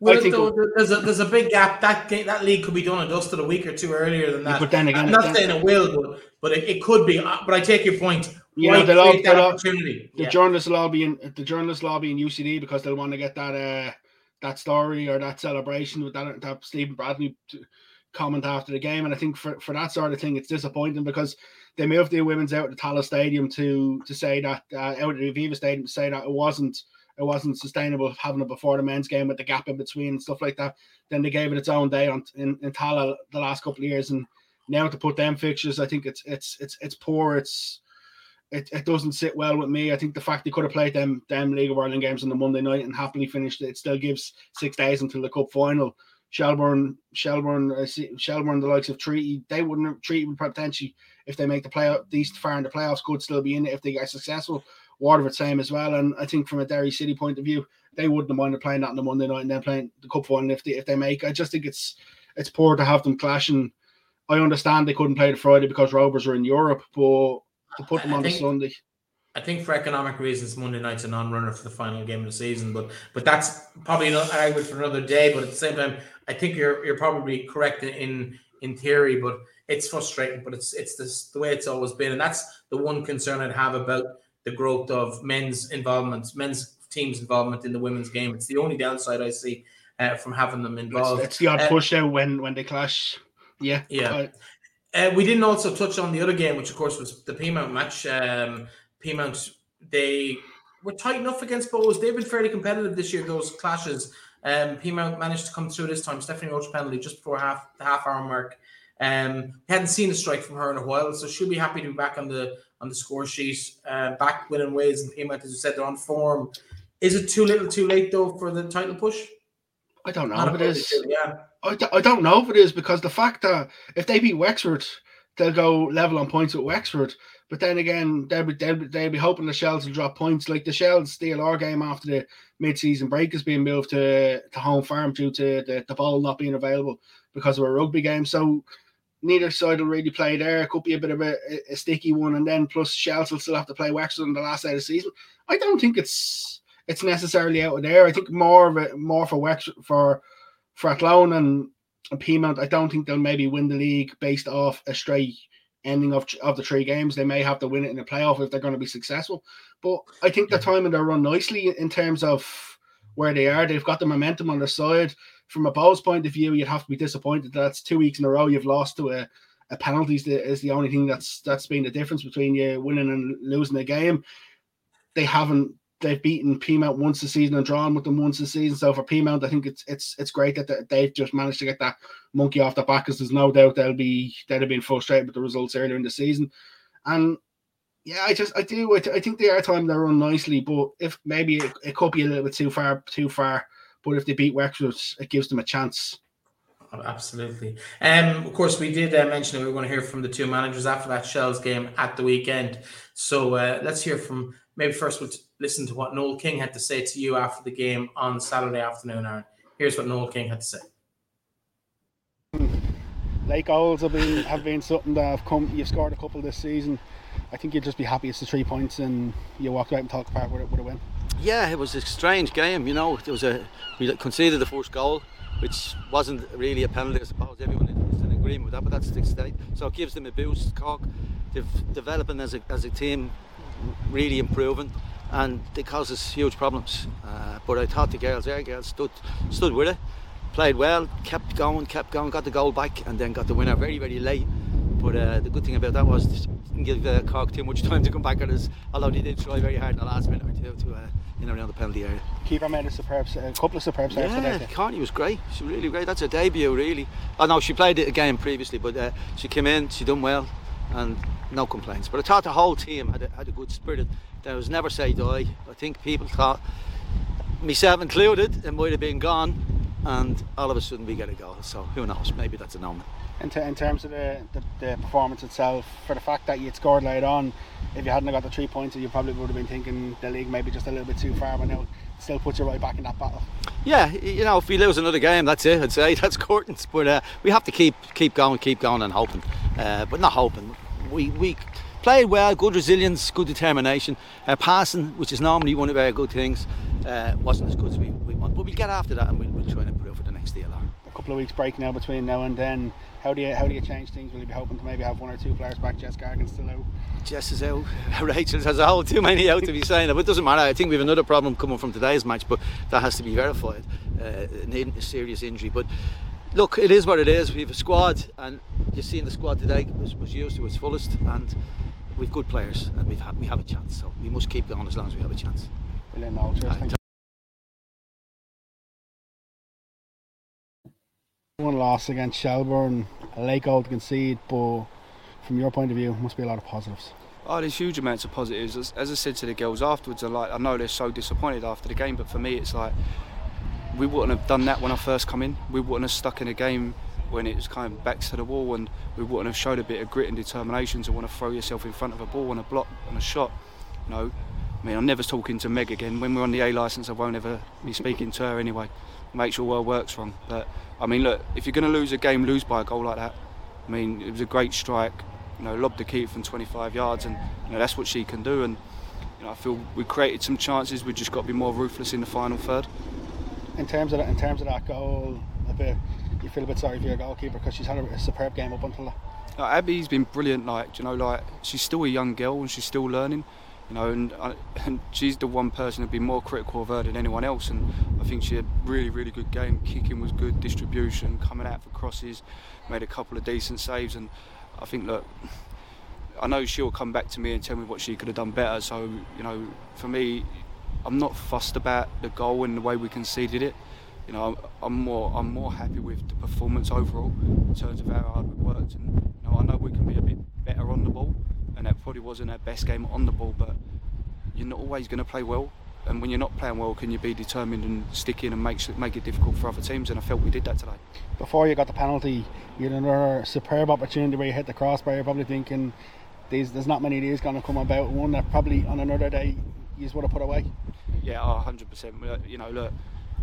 Well, though, there's a there's a big gap. That that league could be done and dusted a week or two earlier than that. But then again, I'm not saying it will, but but it, it could be. Uh, but I take your point. You know, they'll all, they'll all, the yeah. journalists will all be in the journalists will all be in UCD because they'll want to get that uh that story or that celebration with that that Stephen Bradley comment after the game. And I think for, for that sort of thing, it's disappointing because they moved the women's out of the Tallaght Stadium to to say that uh, out of the Aviva Stadium to say that it wasn't it wasn't sustainable having it before the men's game with the gap in between and stuff like that. Then they gave it its own day on in, in Tallaght the last couple of years, and now to put them fixtures, I think it's it's it's it's poor. It's it, it doesn't sit well with me. I think the fact they could have played them them League of Ireland games on the Monday night and happily finished it, it still gives six days until the cup final. Shelbourne, Shelbourne, uh, Shelbourne, the likes of Treaty, they wouldn't have Treaty potentially if they make the playoff these far in the playoffs could still be in it if they get successful. Waterford same as well. And I think from a Derry City point of view, they wouldn't mind playing that on the Monday night and then playing the cup final if they if they make. I just think it's it's poor to have them clashing. I understand they couldn't play the Friday because Rovers are in Europe, but to put them I on think, the Sunday. I think for economic reasons, Monday night's a non-runner for the final game of the season. But but that's probably not argument for another day. But at the same time, I think you're you're probably correct in in theory. But it's frustrating. But it's it's this, the way it's always been, and that's the one concern I'd have about the growth of men's involvement, men's teams' involvement in the women's game. It's the only downside I see. uh, from having them involved. It's, it's the odd Uh, push out when when they clash. Yeah, Yeah. Uh, we didn't also touch on the other game, which of course was the Peamount match. Um, Peamount, they were tight enough against Bohs. They've been fairly competitive this year. Those clashes. Um, Peamount managed to come through this time. Stephanie Roche penalty just before half the half hour mark. Um, hadn't seen a strike from her in a while, so she'll be happy to be back on the on the score sheet. Uh, back winning ways, and Peamount, as you said, they're on form. Is it too little, too late though for the title push? I don't know Not if it is. too, yeah. I, d- I don't know if it is because the fact that if they beat Wexford, they'll go level on points with Wexford. But then again, they'll be, they'll, they'll be hoping the Shells will drop points. Like the Shells DLR game after the mid season break is being moved to, to home farm due to the, the ball not being available because of a rugby game. So neither side will really play there. It could be a bit of a, a sticky one. And then plus Shells will still have to play Wexford in the last day of the season. I don't think it's it's necessarily out of there. I think more of it more for Wexford for for Athlone and, and Peamount, I don't think they'll maybe win the league based off a straight ending of, of the three games. They may have to win it in the playoff if they're going to be successful. But I think they're timing their run nicely in terms of where they are. They've got the momentum on their side. From a Bohs point of view, you'd have to be disappointed that's two weeks in a row you've lost to a, a penalties is the only thing that's that's been the difference between you winning and losing a game. They haven't they've beaten Peamount once this season and drawn with them once this season. So for Peamount, I think it's it's it's great that they- they've just managed to get that monkey off the back because there's no doubt they'll be they'd have been frustrated with the results earlier in the season. And yeah, I just I do I, I think they are timing their run nicely, but if maybe it, it could be a little bit too far too far. But if they beat Wexford, it gives them a chance. Absolutely. Um, of course, we did uh, mention that we were going to hear from the two managers after that Shells game at the weekend. So uh, let's hear from maybe first we'll t- listen to what Noel King had to say to you after the game on Saturday afternoon, Aaron. Here's what Noel King had to say. Late goals have been have been something that have come. You've scored a couple this season. I think you'd just be happy it's the three points and you walk out and talk about with, it, with a win. Yeah, it was a strange game. You know, it was a we conceded the first goal, which wasn't really a penalty. I suppose everyone is in agreement with that, but that's the state. So it gives them a boost. Cork, they've developing as a as a team, really improving, and it causes huge problems. Uh, but I thought the girls, our girls, stood stood with it, played well, kept going, kept going, got the goal back, and then got the winner very very late. But uh, the good thing about that was didn't give uh, Cork too much time to come back at us, although they did try very hard in the last minute or two to uh, in around the penalty area. Keeper made a superb, a couple of superb saves Yeah, today. Carney was great. She was really great. That's her debut, really. I know she played it a game previously, but uh, she came in, she done well, and no complaints. But I thought the whole team had a, had a good spirit. There was never say die. I think people thought, myself included, it might have been gone, and all of a sudden we get a goal. So who knows? Maybe that's an omen. In, t- in terms of the, the, the performance itself, for the fact that you'd scored late on, if you hadn't got the three points, you probably would have been thinking the league maybe just a little bit too far, but now it still puts you right back in that battle. Yeah, you know, if we lose another game, that's it. I'd say that's curtains. But uh, we have to keep keep going, keep going, and hoping. Uh, but not hoping. We we played well, good resilience, good determination. Uh, passing, which is normally one of our good things, uh, wasn't as good as we, we want. But we'll get after that, and we'll, we'll try and improve for the next DLR. Couple of weeks break now between now and then. How do you how do you change things? Will you be hoping to maybe have one or two players back? Jess Gargan's still out. Jess is out, Rachel has a whole too many out to be saying it, but it doesn't matter. I think we have another problem coming from today's match, but that has to be verified. Uh, a serious injury, but look, it is what it is. We have a squad, and you've seen the squad today was, was used to its fullest, and we've good players, and we've had, we have a chance. So we must keep going as long as we have a chance. Brilliant, One loss against Shelbourne, goal to concede, but from your point of view, must be a lot of positives. Oh, there's huge amounts of positives. As, as I said to the girls afterwards, I like I know they're so disappointed after the game, but for me, it's like we wouldn't have done that when I first come in. We wouldn't have stuck in a game when it was kind of backs to the wall, and we wouldn't have showed a bit of grit and determination to want to throw yourself in front of a ball and a block and a shot. You know, I mean, I'm never talking to Meg again. When we're on the A license, I won't ever be speaking to her anyway. Make sure well works wrong. But I mean, look, if you're going to lose a game, lose by a goal like that. I mean, it was a great strike. You know, lobbed the keeper from 25 yards, and you know that's what she can do. And you know, I feel we created some chances. We just got to be more ruthless in the final third. In terms of that, in terms of that goal, a bit you feel a bit sorry for your goalkeeper because she's had a, a superb game up until that. Like, Abby's been brilliant. Like you know, like she's still a young girl and she's still learning. You know, and, uh, and she's the one person who'd be more critical of her than anyone else. And I think she had really, really good game. Kicking was good, distribution, coming out for crosses, made a couple of decent saves, and I think look, I know she'll come back to me and tell me what she could have done better. So you know, for me, I'm not fussed about the goal and the way we conceded it. You know, I'm more I'm more happy with the performance overall in terms of how hard we worked. And you know, I know we can be a bit better on the ball, and that probably wasn't our best game on the ball. But you're not always going to play well, and when you're not playing well, can you be determined and stick in and make make it difficult for other teams? And I felt we did that today. Before you got the penalty, you had another superb opportunity where you hit the crossbar. You're probably thinking, there's not many of these going to come about. One that probably on another day you just want to put away. Yeah, oh, 100%. You know, look,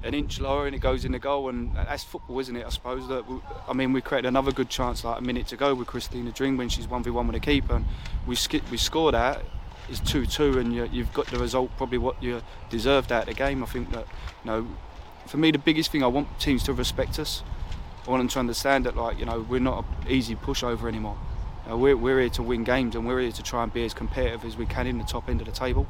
an inch lower and it goes in the goal, and that's football, isn't it? I suppose that. I mean, we created another good chance like a minute to go with Christina Dring when she's one v one with the keeper, and we sk- we scored that. It's two two, and you, you've got the result probably what you deserved out of the game. I think that you know, for me, the biggest thing I want teams to respect us. I want them to understand that, like you know, we're not an easy pushover anymore. You know, we're, we're here to win games, and we're here to try and be as competitive as we can in the top end of the table.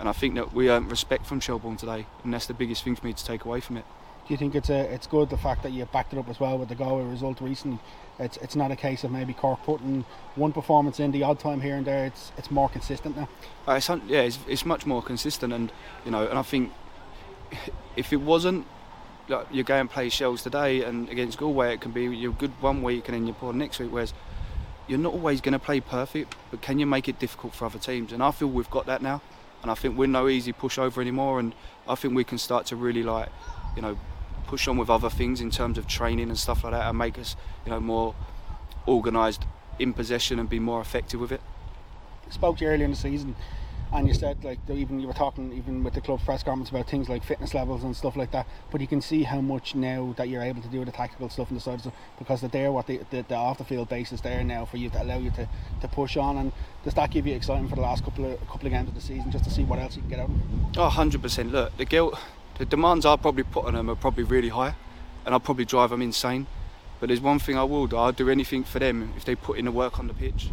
And I think that we earned respect from Shelbourne today, and that's the biggest thing for me to take away from it. Do you think it's a it's good the fact that you backed it up as well with the Galway result recently? It's it's not a case of maybe Cork putting one performance in the odd time here and there. It's it's more consistent now. Uh, it's, yeah, it's, it's much more consistent, and you know, and I think if it wasn't like you go and play Shells today and against Galway, it can be you're good one week and then you're poor next week. Whereas you're not always going to play perfect, but can you make it difficult for other teams? And I feel we've got that now and I think we're no easy pushover anymore. And I think we can start to really like, you know, push on with other things in terms of training and stuff like that, and make us, you know, more organised in possession and be more effective with it. I spoke to you earlier in the season and you said like even you were talking even with the club press conference about things like fitness levels and stuff like that but you can see how much now that you're able to do the tactical stuff and the sides because they're there what the, the, the off the field base is there now for you to allow you to, to push on. And does that give you excitement for the last couple of couple of games of the season just to see what else you can get out oh 100% look the guilt the demands I probably put on them are probably really high and I'll probably drive them insane. But there's one thing I will do I'll do anything for them if they put in the work on the pitch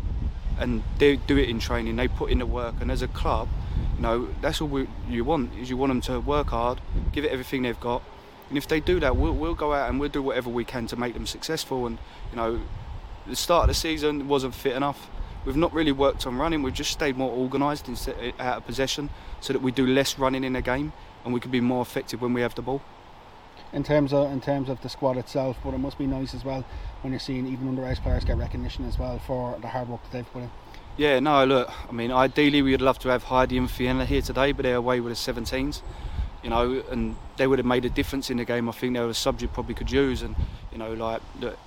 and they do it in training. They put in the work, and as a club, you know, that's all we, you want is you want them to work hard, give it everything they've got, and if they do that, we'll, we'll go out and we'll do whatever we can to make them successful. And you know, the start of the season wasn't fit enough. We've not really worked on running. We've just stayed more organised out of possession, so that we do less running in a game, and we can be more effective when we have the ball in terms of in terms of the squad itself, but it must be nice as well when you're seeing even underage players get recognition as well for the hard work that they've put in. Yeah, no, look, I mean, ideally we would love to have Heidi and Fiona here today, but they're away with the 17s, you know, and they would have made a difference in the game. I think they were a subject probably could use, and you know, like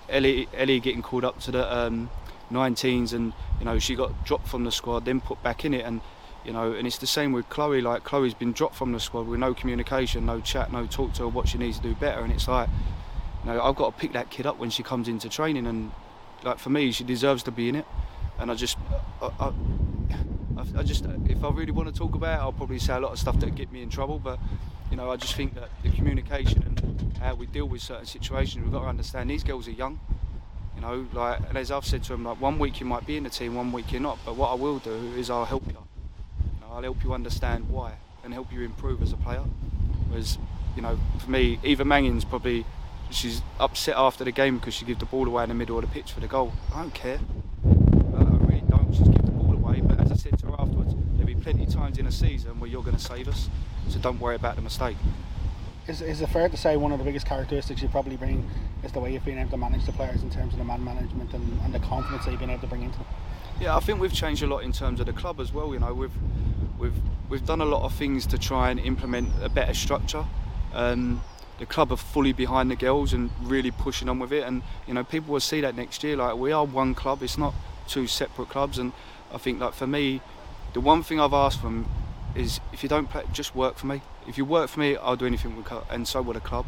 Ellie, Ellie getting called up to the um, 19s, and you know, she got dropped from the squad, then put back in it, and you know, and it's the same with Chloe. Like Chloe's been dropped from the squad with no communication, no chat, no talk to her what she needs to do better. And it's like, you know, I've got to pick that kid up when she comes into training, and like for me, she deserves to be in it. And I just, I, I, I just, if I really want to talk about it, I'll probably say a lot of stuff that get me in trouble. But you know, I just think that the communication and how we deal with certain situations, we've got to understand these girls are young. You know, like, and as I've said to them, like one week you might be in the team, one week you're not. But what I will do is I'll help. I'll help you understand why and help you improve as a player. Whereas, you know, for me, Eva Mannion's probably she's upset after the game because she gave the ball away in the middle of the pitch for the goal. I don't care. Uh, I really don't. Just give the ball away. But as I said to her afterwards, there'll be plenty of times in a season where you're going to save us. So don't worry about the mistake. Is, is it fair to say one of the biggest characteristics you probably bring is the way you've been able to manage the players in terms of the man management and, and the confidence that you've been able to bring into them? Yeah, I think we've changed a lot in terms of the club as well. You know, we've we've we've done a lot of things to try and implement a better structure. Um, the club are fully behind the girls and really pushing on with it, and you know people will see that next year. Like we are one club; it's not two separate clubs. And I think, like for me, the one thing I've asked from is if you don't play, just work for me. If you work for me, I'll do anything with, and so will the club.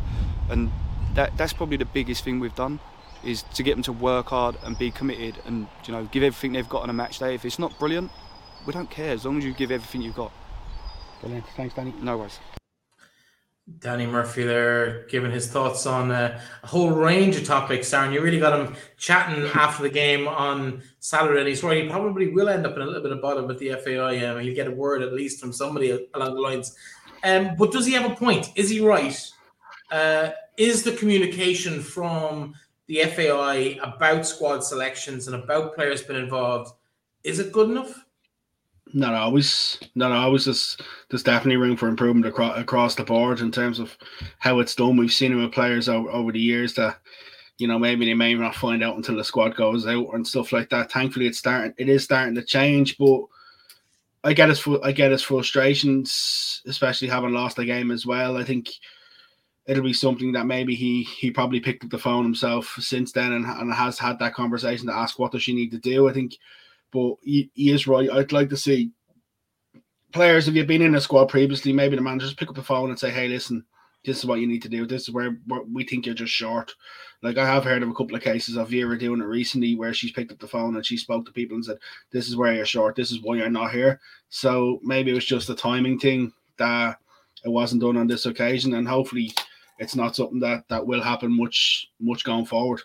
And that that's probably the biggest thing we've done is to get them to work hard and be committed and you know give everything they've got on a match day. If it's not brilliant, we don't care as long as you give everything you've got. Brilliant. Thanks, Danny. No worries. Danny Murphy there giving his thoughts on uh, a whole range of topics. Darren, you really got him chatting after the game on Saturday. he's where he probably will end up in a little bit of bother with the FAI. Um, he'll get a word at least from somebody along the lines Um, but does he have a point? Is he right? Uh, is the communication from the FAI about squad selections and about players being involved is it good enough? Not always. Not always. There's, there's definitely room for improvement across across the board in terms of how it's done. We've seen it with players over, over the years that, you know, maybe they may not find out until the squad goes out and stuff like that. Thankfully, it's starting. It is starting to change, but I get his I get his frustrations, especially having lost the game as well. I think it'll be something that maybe he he probably picked up the phone himself since then and, and has had that conversation to ask what does she need to do. I think but he, he is right. I'd like to see players, if you've been in a squad previously, maybe the managers pick up the phone and say, hey, listen, this is what you need to do. This is where, where we think you're just short. Like I have heard of a couple of cases of Vera doing it recently where she's picked up the phone and she spoke to people and said, This is where you're short, this is why you're not here. So maybe it was just a timing thing that it wasn't done on this occasion and hopefully it's not something that that will happen much much going forward.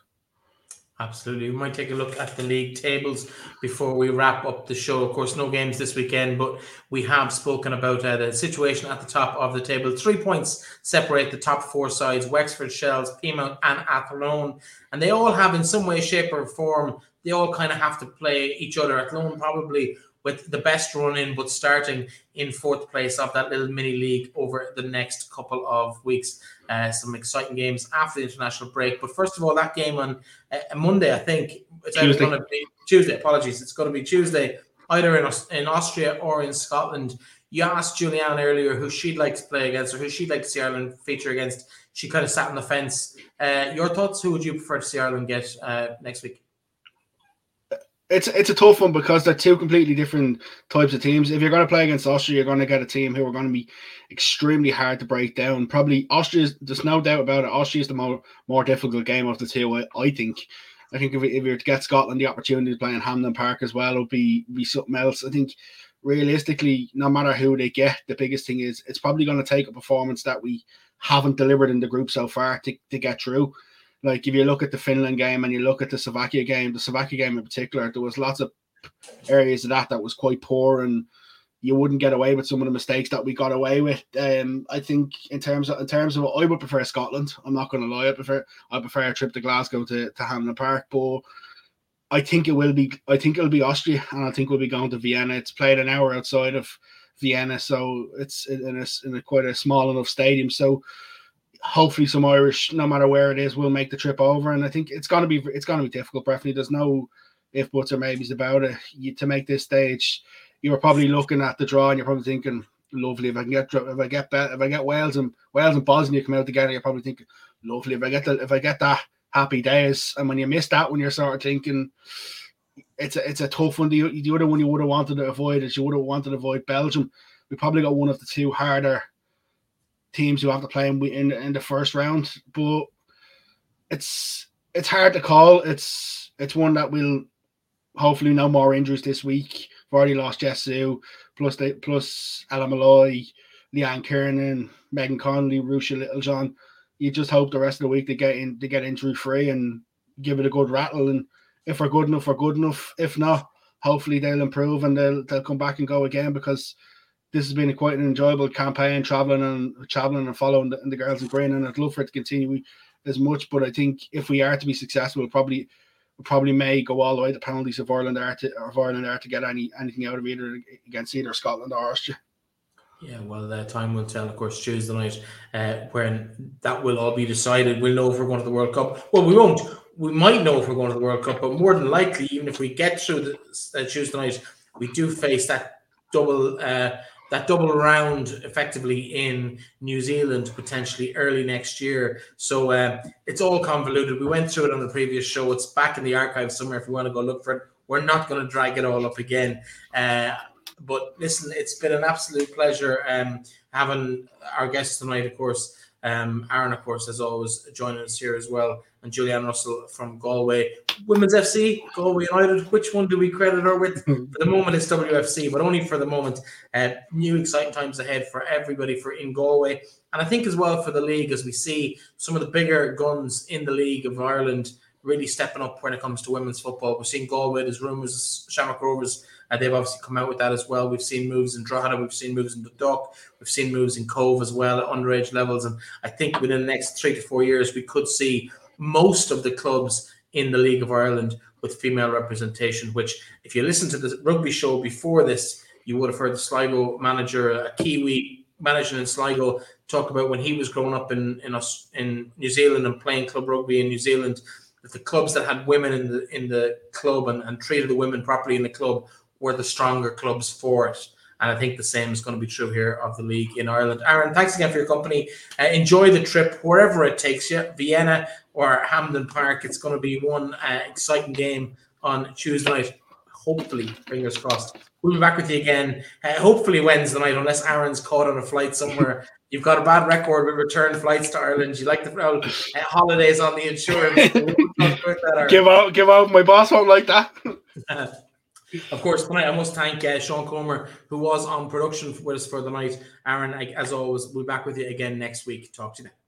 Absolutely. We might take a look at the league tables before we wrap up the show. Of course, no games this weekend, but we have spoken about uh, the situation at the top of the table. Three points separate the top four sides Wexford, Shells, Peamount, and Athlone. And they all have, in some way, shape, or form, they all kind of have to play each other. At Athlone probably with the best run in, but starting in fourth place of that little mini league over the next couple of weeks. Uh, some exciting games after the international break. But first of all, that game on uh, Monday, I think it's Tuesday. going to be Tuesday. Apologies, it's going to be Tuesday, either in in Austria or in Scotland. You asked Julianne earlier who she'd like to play against or who she'd like to see Ireland feature against. She kind of sat on the fence. Uh, your thoughts? Who would you prefer to see Ireland get uh, next week? It's it's a tough one because they're two completely different types of teams. If you're going to play against Austria, you're going to get a team who are going to be extremely hard to break down. Probably Austria, there's no doubt about it. Austria is the more more difficult game of the two. I, I think. I think if we, if we were to get Scotland the opportunity to play in Hampden Park as well, it would be be something else. I think realistically, no matter who they get, the biggest thing is it's probably going to take a performance that we haven't delivered in the group so far to, to get through like if you look at the Finland game and you look at the Slovakia game, the Slovakia game in particular, there was lots of areas of that that was quite poor and you wouldn't get away with some of the mistakes that we got away with. Um, I think in terms of in terms of I would prefer Scotland. I'm not going to lie. I prefer I prefer a trip to Glasgow to to Hampden Park, but I think it will be. I think it'll be Austria, and I think we'll be going to Vienna. It's played an hour outside of Vienna, so it's in a, in a quite a small enough stadium. So hopefully some Irish, no matter where it is, will make the trip over. And I think it's gonna be it's gonna be difficult, Breffney. There's no if buts or maybes about it. You, to make this stage, you were probably looking at the draw and you're probably thinking, lovely if I can get if I get if I get Wales and Wales and Bosnia come out together, you're probably thinking, lovely if I get the if I get that happy days. And when you miss that when you're sort of thinking it's a it's a tough one. The, the other one you would have wanted to avoid is you would have wanted to avoid Belgium. We probably got one of the two harder teams who have to play in, in in the first round. But it's it's hard to call. It's it's one that will hopefully no more injuries this week. We've already lost Jess Ziu, plus they plus Ellen Molloy, Leanne Kiernan, Megan Connolly, Ruesha Littlejohn. You just hope the rest of the week they get in they get injury free and give it a good rattle. And if we're good enough, we're good enough. If not, hopefully they'll improve and they'll they'll come back and go again because this has been quite an enjoyable campaign, traveling and traveling and following the, the girls in green, and I'd love for it to continue as much. But I think if we are to be successful, we'll probably we probably may go all the way to penalties if Ireland are to if Ireland are to get any anything out of either against either Scotland or Austria. Yeah, well, uh, time will tell. Of course, Tuesday night, uh, when that will all be decided, we'll know if we're going to the World Cup. Well, we won't. We might know if we're going to the World Cup, but more than likely, even if we get through the uh, Tuesday night, we do face that double uh, that double round effectively in New Zealand potentially early next year. So uh, it's all convoluted. We went through it on the previous show. It's back in the archive somewhere if you want to go look for it. We're not going to drag it all up again. Uh, but listen, it's been an absolute pleasure um, having our guests tonight, of course. Um, Aaron, of course, as always, joining us here as well, and Julianne Russell from Galway. Women's FC, Galway United. Which one do we credit her with? for the moment, it's WFC, but only for the moment. Uh, new exciting times ahead for everybody for in Galway, and I think as well for the league as we see some of the bigger guns in the league of Ireland really stepping up when it comes to women's football. We're seeing Galway. There's rumours Shamrock Rovers Uh, they've obviously come out with that as well. We've seen moves in Drogheda, we've seen moves in the Duck, we've seen moves in Cobh as well at underage levels. And I think within the next three to four years, we could see most of the clubs in the League of Ireland with female representation. Which, if you listen to the rugby show before this, you would have heard the Sligo manager, a Kiwi manager in Sligo, talk about when he was growing up in in us in New Zealand and playing club rugby in New Zealand. That the clubs that had women in the in the club and, and treated the women properly in the club were the stronger clubs for it. And I think the same is going to be true here of the league in Ireland. Aaron, thanks again for your company. Uh, enjoy the trip wherever it takes you, Vienna or Hampden Park. It's going to be one uh, exciting game on Tuesday night. Hopefully, fingers crossed. We'll be back with you again, uh, hopefully Wednesday night, unless Aaron's caught on a flight somewhere. You've got a bad record with return flights to Ireland. You like the uh, holidays on the insurance. give out, give out. My boss won't like that. Of course, tonight I must thank uh, Sean Comer, who was on production with us for the night. Aaron, as always, we'll be back with you again next week. Talk to you then.